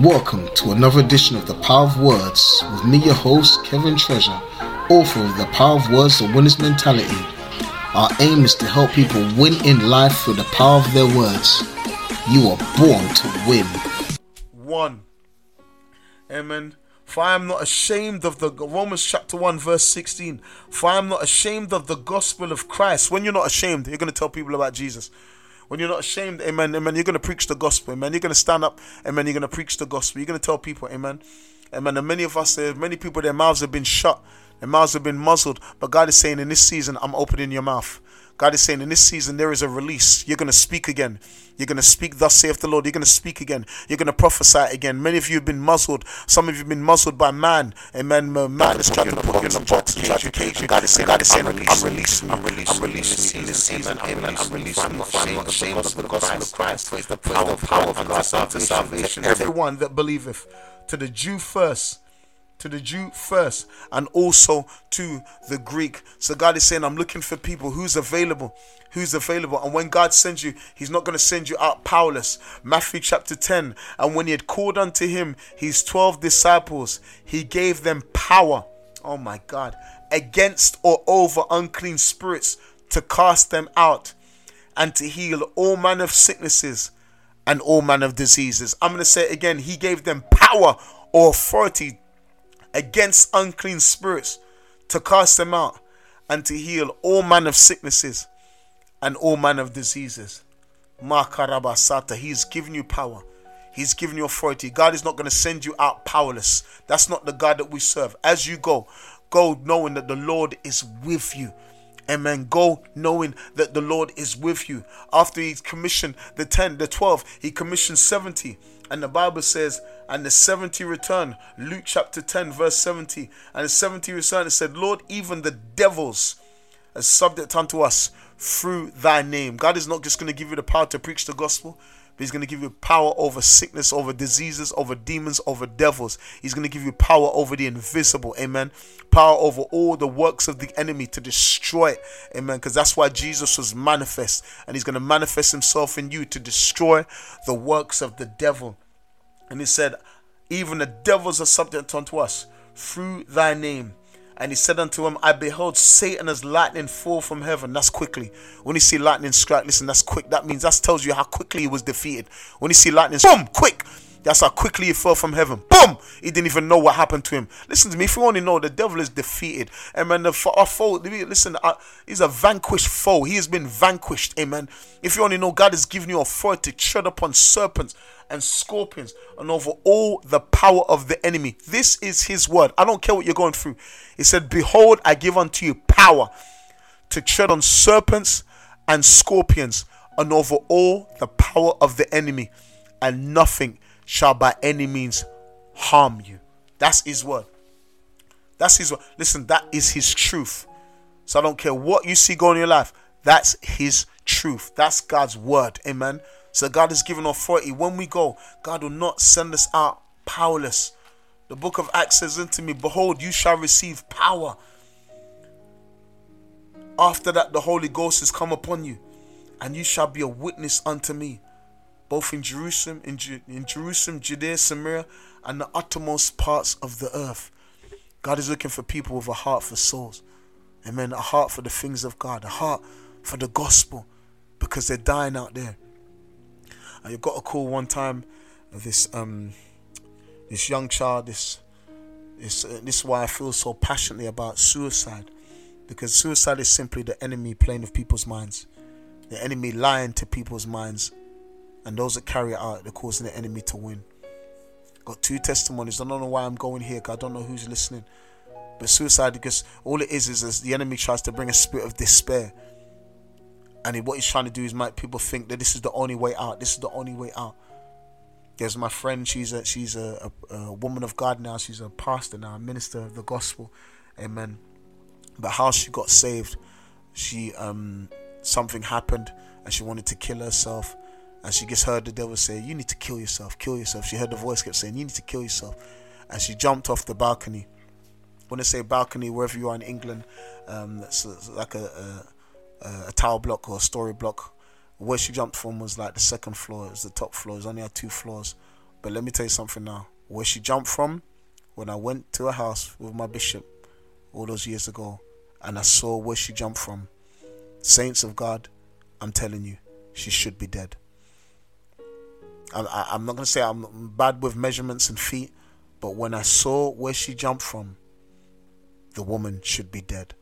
Welcome to another edition of The Power of Words with me, your host, Kevin Treasure, author of The Power of Words, The Winner's Mentality. Our aim is to help people win in life through the power of their words. You are born to win. 1. Amen. For I am not ashamed of the Romans chapter 1, verse 16. For I am not ashamed of the gospel of Christ. When you're not ashamed, you're going to tell people about Jesus. When you're not ashamed, amen, amen, you're going to preach the gospel, amen. You're going to stand up, amen, you're going to preach the gospel. You're going to tell people, amen. Amen. And many of us, uh, many people, their mouths have been shut, their mouths have been muzzled. But God is saying, in this season, I'm opening your mouth. God is saying in this season there is a release. You're going to speak again. You're going to speak, thus saith the Lord. You're going to speak again. You're going to prophesy again. Many of you have been muzzled. Some of you have been muzzled by man. Amen. Man is trying to put you in a box and try to cage you. God is saying, God is saying, I'm releasing. I'm releasing. I'm releasing this season. Amen. I'm releasing. I'm not ashamed of the gospel of Christ. For it's the power of God unto salvation. Everyone that believeth, to the Jew first to the Jew first and also to the Greek. So God is saying, I'm looking for people who's available, who's available. And when God sends you, He's not going to send you out powerless. Matthew chapter 10. And when He had called unto Him His 12 disciples, He gave them power. Oh my God. Against or over unclean spirits to cast them out and to heal all manner of sicknesses and all manner of diseases. I'm going to say it again. He gave them power or authority against unclean spirits to cast them out and to heal all manner of sicknesses and all manner of diseases. Makarabasata, He's given you power. He's given you authority. God is not going to send you out powerless. That's not the God that we serve. As you go, go knowing that the Lord is with you. Amen. Go knowing that the Lord is with you. After he commissioned the 10, the 12, he commissioned 70. And the Bible says, and the 70 return. Luke chapter 10, verse 70. And the 70 returned and said, Lord, even the devils are subject unto us through thy name. God is not just going to give you the power to preach the gospel, but He's going to give you power over sickness, over diseases, over demons, over devils. He's going to give you power over the invisible. Amen. Power over all the works of the enemy to destroy it. Amen. Because that's why Jesus was manifest. And He's going to manifest Himself in you to destroy the works of the devil. And He said, Even the devils are subject unto us through thy name. And he said unto him, I beheld Satan as lightning fall from heaven. That's quickly. When you see lightning strike, listen, that's quick. That means that tells you how quickly he was defeated. When you see lightning, boom, quick. That's how quickly he fell from heaven. Boom! He didn't even know what happened to him. Listen to me. If you only know, the devil is defeated. Amen. The our foe, listen, uh, he's a vanquished foe. He has been vanquished. Amen. If you only know, God has given you authority to tread upon serpents and scorpions and over all the power of the enemy. This is his word. I don't care what you're going through. He said, Behold, I give unto you power to tread on serpents and scorpions and over all the power of the enemy, and nothing shall by any means harm you. That's his word. That's his word. Listen, that is his truth. So I don't care what you see going in your life. That's his truth. That's God's word. Amen. So God has given authority. When we go, God will not send us out powerless. The book of Acts says unto me, Behold, you shall receive power. After that, the Holy Ghost has come upon you, and you shall be a witness unto me, both in Jerusalem, in, Ju- in Jerusalem, Judea, Samaria, and the uttermost parts of the earth. God is looking for people with a heart for souls. Amen. A heart for the things of God, a heart for the gospel, because they're dying out there. I got a call one time of this um this young child. This this uh, this is why I feel so passionately about suicide, because suicide is simply the enemy playing with people's minds, the enemy lying to people's minds, and those that carry it out, they're causing the enemy to win. Got two testimonies. I don't know why I'm going here. I don't know who's listening. But suicide, because all it is is, is the enemy tries to bring a spirit of despair and what he's trying to do is make people think that this is the only way out. This is the only way out. There's my friend. She's a she's a, a, a woman of God now. She's a pastor now, a minister of the gospel. Amen. But how she got saved, she um something happened and she wanted to kill herself. And she just heard the devil say, "You need to kill yourself. Kill yourself." She heard the voice kept saying, "You need to kill yourself," and she jumped off the balcony. When I say balcony, wherever you are in England, um, that's like a, a a tower block or a story block. Where she jumped from was like the second floor, it was the top floor. It only had two floors But let me tell you something now. Where she jumped from, when I went to a house with my bishop all those years ago, and I saw where she jumped from, saints of God, I'm telling you, she should be dead. I, am not going to say I'm bad with measurements and feet, but when I saw where she jumped from, the woman should be dead.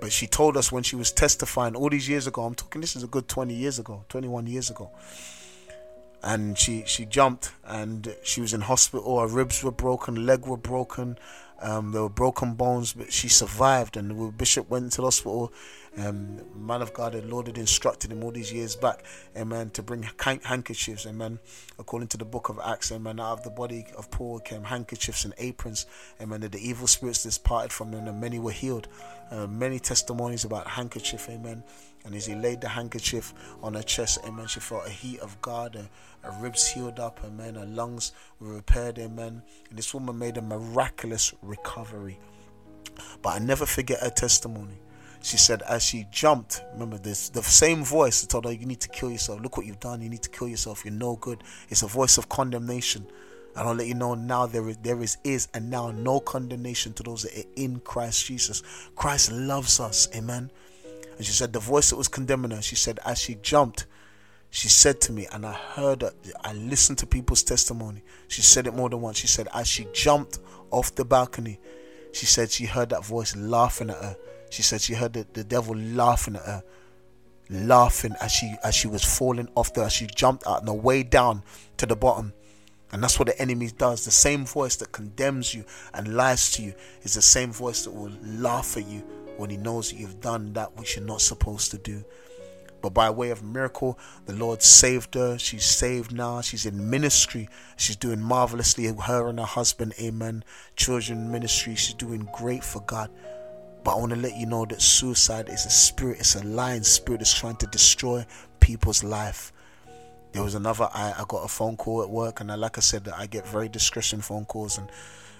But she told us when she was testifying all these years ago, I'm talking this is a good 20 years ago, 21 years ago. And she, she jumped and she was in hospital. Her ribs were broken, leg were broken, um, there were broken bones, but she survived. And the bishop went to the hospital. Um, man of God, the Lord had instructed him all these years back, amen, to bring handkerchiefs, amen. According to the book of Acts, amen, out of the body of Paul came handkerchiefs and aprons, amen. That the evil spirits departed from him, and many were healed. Uh, many testimonies about handkerchief, amen. And as he laid the handkerchief on her chest, amen, she felt a heat of God, her, her ribs healed up, amen, her lungs were repaired, amen. And this woman made a miraculous recovery. But I never forget her testimony. She said, as she jumped, remember this, the same voice that told her, You need to kill yourself. Look what you've done. You need to kill yourself. You're no good. It's a voice of condemnation. And I'll let you know now there is, there is, is and now no condemnation to those that are in Christ Jesus. Christ loves us. Amen. And she said, the voice that was condemning her, she said, as she jumped, she said to me, and I heard her, I listened to people's testimony. She said it more than once. She said, as she jumped off the balcony, she said she heard that voice laughing at her. She said she heard the, the devil laughing at her, laughing as she as she was falling off the. As she jumped out and the way down to the bottom. And that's what the enemy does. The same voice that condemns you and lies to you is the same voice that will laugh at you when he knows you've done that which you're not supposed to do. But by way of miracle, the Lord saved her. She's saved now. She's in ministry. She's doing marvelously. Her and her husband, amen. Children ministry. She's doing great for God. But I want to let you know that suicide is a spirit, it's a lying spirit that's trying to destroy people's life. There was another I, I got a phone call at work and I, like I said I get very discretion phone calls and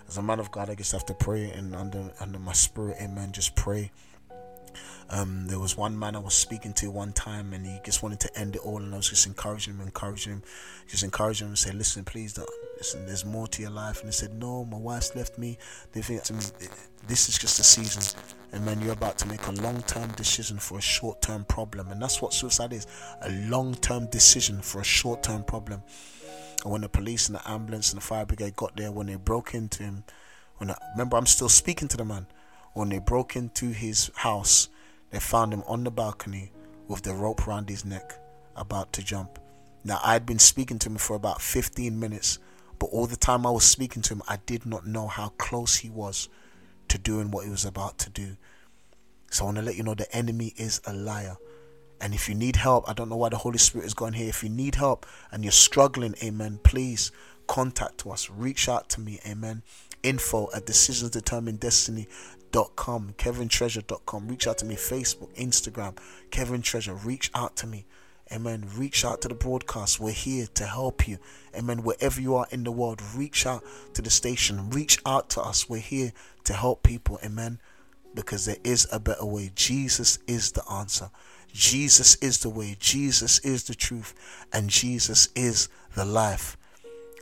as a man of God, I just have to pray and under under my spirit, amen. Just pray. Um, there was one man I was speaking to one time, and he just wanted to end it all, and I was just encouraging him, encouraging him, just encouraging him, and say, "Listen, please don't listen. There's more to your life." And he said, "No, my wife's left me. They think this is just a season, and man, you're about to make a long-term decision for a short-term problem, and that's what suicide is—a long-term decision for a short-term problem." And when the police and the ambulance and the fire brigade got there, when they broke into him, when I, remember I'm still speaking to the man. When they broke into his house, they found him on the balcony with the rope around his neck, about to jump. Now I'd been speaking to him for about 15 minutes, but all the time I was speaking to him, I did not know how close he was to doing what he was about to do. So I want to let you know the enemy is a liar. And if you need help, I don't know why the Holy Spirit is going here. If you need help and you're struggling, amen, please contact us. Reach out to me, amen. Info at decisionsdeterminedestiny.com, kevintreasure.com. Reach out to me, Facebook, Instagram, Kevin Treasure. Reach out to me. Amen. Reach out to the broadcast. We're here to help you. Amen. Wherever you are in the world, reach out to the station. Reach out to us. We're here to help people. Amen. Because there is a better way. Jesus is the answer. Jesus is the way, Jesus is the truth, and Jesus is the life.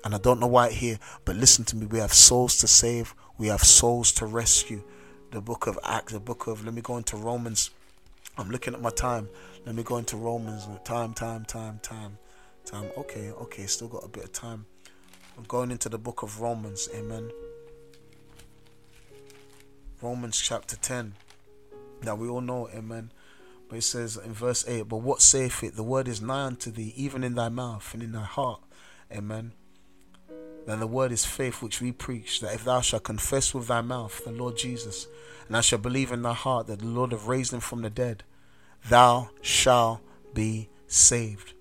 And I don't know why here, but listen to me. We have souls to save, we have souls to rescue. The book of Acts, the book of, let me go into Romans. I'm looking at my time. Let me go into Romans. Time, time, time, time, time. Okay, okay, still got a bit of time. I'm going into the book of Romans. Amen. Romans chapter 10. Now we all know, amen, but it says in verse 8, But what saith it? The word is nigh unto thee, even in thy mouth and in thy heart. Amen. Then the word is faith which we preach, that if thou shalt confess with thy mouth the Lord Jesus, and thou shalt believe in thy heart that the Lord hath raised him from the dead, thou shalt be saved.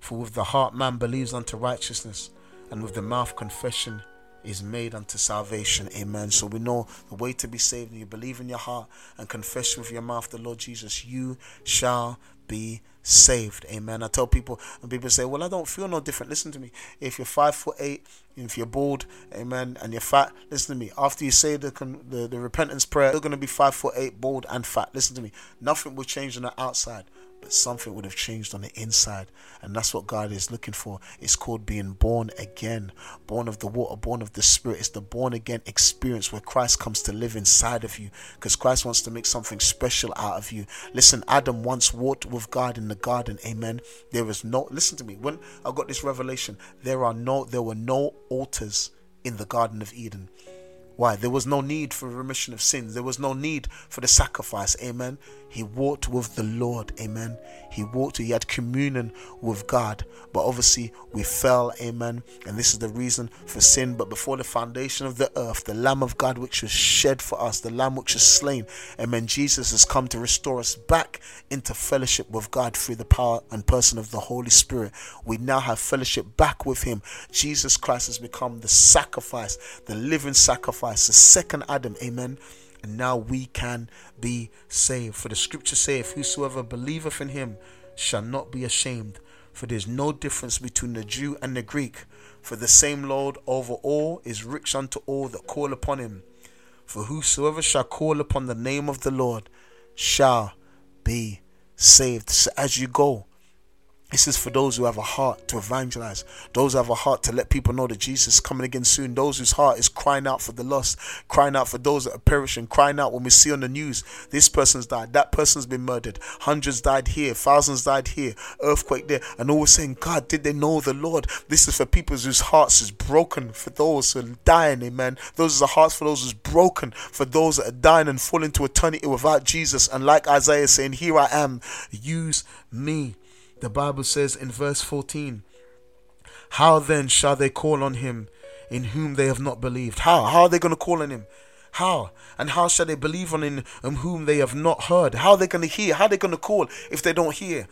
For with the heart man believes unto righteousness, and with the mouth confession is made unto salvation. Amen. So we know the way to be saved. And you believe in your heart and confess with your mouth the Lord Jesus, you shall be saved. Amen. I tell people, and people say, Well, I don't feel no different. Listen to me. If you're five foot eight, if you're bald, amen, and you're fat, listen to me. After you say the the, the repentance prayer, you're going to be five foot eight, bald, and fat. Listen to me. Nothing will change on the outside. But something would have changed on the inside. And that's what God is looking for. It's called being born again, born of the water, born of the Spirit. It's the born again experience where Christ comes to live inside of you because Christ wants to make something special out of you. Listen, Adam once walked with God in the garden. Amen. There is no, listen to me. When I got this revelation, there are no, there were no altars in the Garden of Eden. Why? There was no need for remission of sins. There was no need for the sacrifice. Amen. He walked with the Lord. Amen. He walked, he had communion with God. But obviously, we fell. Amen. And this is the reason for sin. But before the foundation of the earth, the Lamb of God, which was shed for us, the Lamb which was slain, Amen. Jesus has come to restore us back into fellowship with God through the power and person of the Holy Spirit. We now have fellowship back with Him. Jesus Christ has become the sacrifice, the living sacrifice, the second Adam. Amen and now we can be saved. For the scripture saith, Whosoever believeth in him shall not be ashamed. For there is no difference between the Jew and the Greek. For the same Lord over all is rich unto all that call upon him. For whosoever shall call upon the name of the Lord shall be saved. So as you go, this is for those who have a heart to evangelize, those who have a heart to let people know that Jesus is coming again soon, those whose heart is crying out for the lost, crying out for those that are perishing, crying out when we see on the news this person's died, that person's been murdered, hundreds died here, thousands died here, earthquake there, and always saying, God, did they know the Lord? This is for people whose hearts is broken, for those who are dying, amen. Those are hearts for those who's broken, for those that are dying and fall into eternity without Jesus. And like Isaiah saying, Here I am, use me. The Bible says in verse 14, How then shall they call on him in whom they have not believed? How? How are they going to call on him? How? And how shall they believe on him whom they have not heard? How are they going to hear? How are they going to call if they don't hear?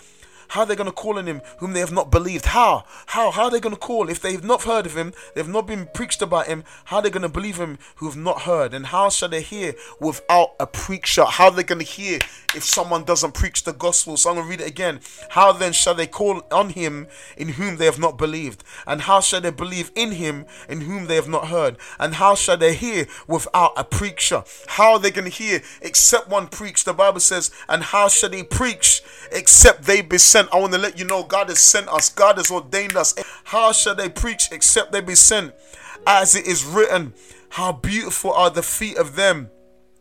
How are they going to call on him whom they have not believed? How? How? How are they going to call if they've not heard of him? They've not been preached about him. How are they going to believe him who have not heard? And how shall they hear without a preacher? How are they going to hear if someone doesn't preach the gospel? So I'm going to read it again. How then shall they call on him in whom they have not believed? And how shall they believe in him in whom they have not heard? And how shall they hear without a preacher? How are they going to hear except one preach? The Bible says, and how shall they preach except they be sent? Sent. I want to let you know God has sent us, God has ordained us. How shall they preach except they be sent? As it is written, How beautiful are the feet of them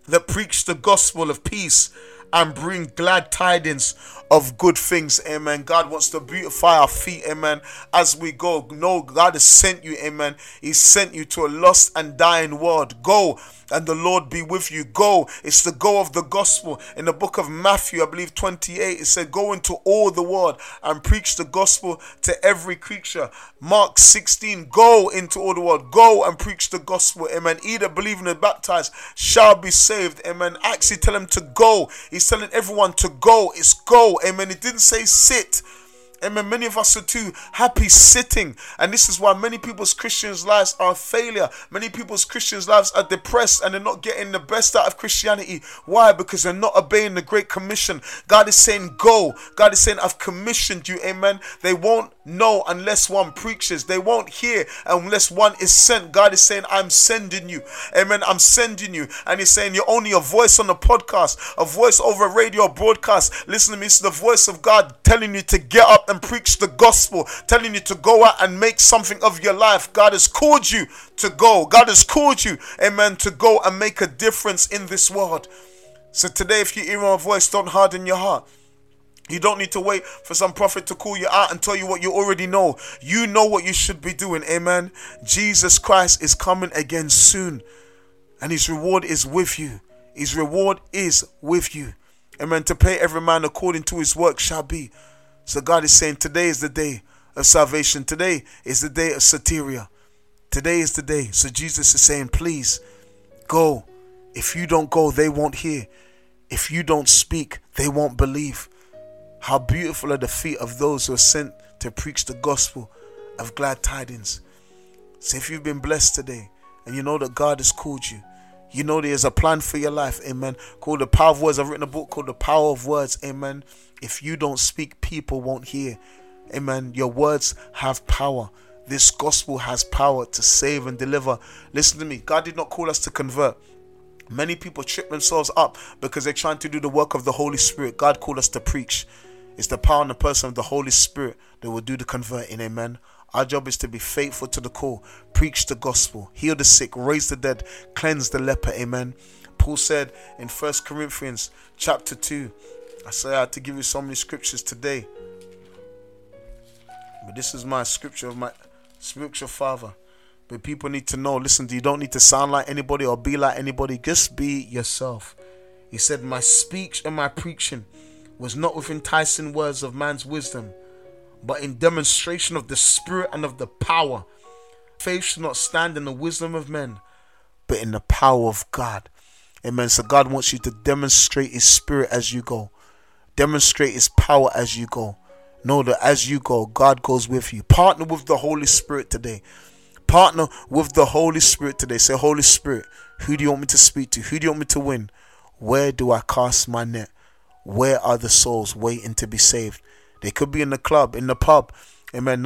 that preach the gospel of peace and bring glad tidings of good things. Amen. God wants to beautify our feet. Amen. As we go, no, God has sent you. Amen. He sent you to a lost and dying world. Go and the Lord be with you. Go. It's the go of the gospel. In the book of Matthew, I believe 28, it said, Go into all the world and preach the gospel to every creature. Mark 16, Go into all the world. Go and preach the gospel. Amen. Either believing and baptized shall be saved. Amen. Actually, tell him to go. He's telling everyone to go. It's go. Amen. It didn't say sit. Amen. Many of us are too happy sitting. And this is why many people's Christians' lives are failure. Many people's Christians' lives are depressed and they're not getting the best out of Christianity. Why? Because they're not obeying the Great Commission. God is saying, Go. God is saying, I've commissioned you. Amen. They won't know unless one preaches. They won't hear unless one is sent. God is saying, I'm sending you. Amen. I'm sending you. And He's saying, You're only a voice on a podcast, a voice over a radio broadcast. Listen to me. It's the voice of God telling you to get up and preach the gospel, telling you to go out and make something of your life. God has called you to go. God has called you, amen, to go and make a difference in this world. So today, if you hear my voice, don't harden your heart. You don't need to wait for some prophet to call you out and tell you what you already know. You know what you should be doing. Amen. Jesus Christ is coming again soon, and his reward is with you. His reward is with you. Amen. To pay every man according to his work shall be. So God is saying today is the day of salvation. Today is the day of soteria. Today is the day. So Jesus is saying, please go. If you don't go, they won't hear. If you don't speak, they won't believe. How beautiful are the feet of those who are sent to preach the gospel of glad tidings. So if you've been blessed today and you know that God has called you, you know there's a plan for your life, amen. Called the power of words. I've written a book called The Power of Words, amen. If you don't speak, people won't hear. Amen. Your words have power. This gospel has power to save and deliver. Listen to me. God did not call us to convert. Many people trip themselves up because they're trying to do the work of the Holy Spirit. God called us to preach. It's the power and the person of the Holy Spirit that will do the converting. Amen. Our job is to be faithful to the call, preach the gospel, heal the sick, raise the dead, cleanse the leper. Amen. Paul said in First Corinthians chapter 2, I say I had to give you so many scriptures today. But this is my scripture of my spiritual father. But people need to know listen, you don't need to sound like anybody or be like anybody. Just be yourself. He said, My speech and my preaching was not with enticing words of man's wisdom, but in demonstration of the Spirit and of the power. Faith should not stand in the wisdom of men, but in the power of God. Amen. So God wants you to demonstrate His Spirit as you go, demonstrate His power as you go. Know that as you go, God goes with you. Partner with the Holy Spirit today. Partner with the Holy Spirit today. Say, Holy Spirit, who do you want me to speak to? Who do you want me to win? Where do I cast my net? Where are the souls waiting to be saved? They could be in the club, in the pub. Amen.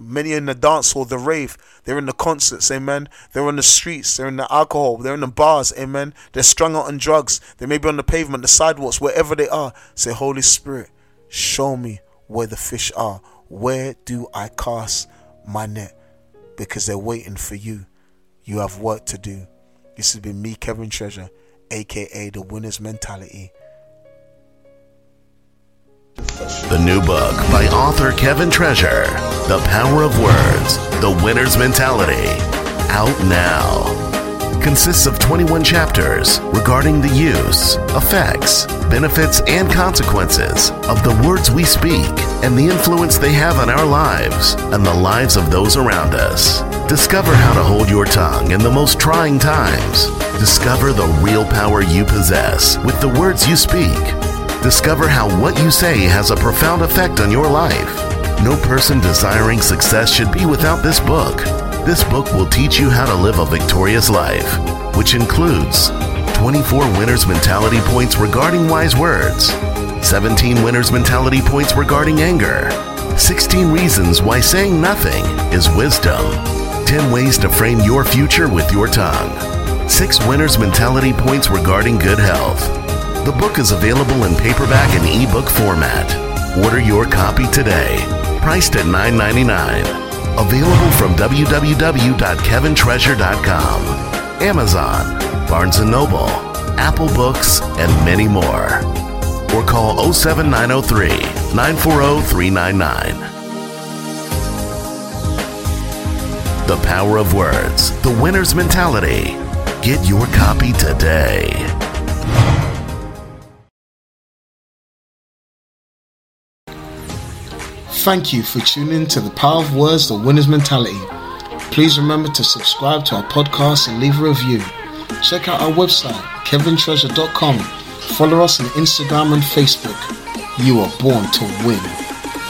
Many in the dance hall, the rave. They're in the concerts. Amen. They're on the streets. They're in the alcohol. They're in the bars. Amen. They're strung out on drugs. They may be on the pavement, the sidewalks, wherever they are. Say, Holy Spirit, show me where the fish are. Where do I cast my net? Because they're waiting for you. You have work to do. This has been me, Kevin Treasure, aka The Winner's Mentality. The new book by author Kevin Treasure, The Power of Words, The Winner's Mentality, out now consists of 21 chapters regarding the use, effects, benefits, and consequences of the words we speak and the influence they have on our lives and the lives of those around us. Discover how to hold your tongue in the most trying times. Discover the real power you possess with the words you speak. Discover how what you say has a profound effect on your life. No person desiring success should be without this book. This book will teach you how to live a victorious life, which includes 24 winner's mentality points regarding wise words, 17 winner's mentality points regarding anger, 16 reasons why saying nothing is wisdom, 10 ways to frame your future with your tongue, 6 winner's mentality points regarding good health. The book is available in paperback and ebook format. Order your copy today, priced at $9.99. Available from www.kevintreasure.com, Amazon, Barnes & Noble, Apple Books, and many more. Or call 07903 940 399. The Power of Words, The Winner's Mentality. Get your copy today. Thank you for tuning to the Power of Words, the Winner's Mentality. Please remember to subscribe to our podcast and leave a review. Check out our website, kevintreasure.com. Follow us on Instagram and Facebook. You are born to win.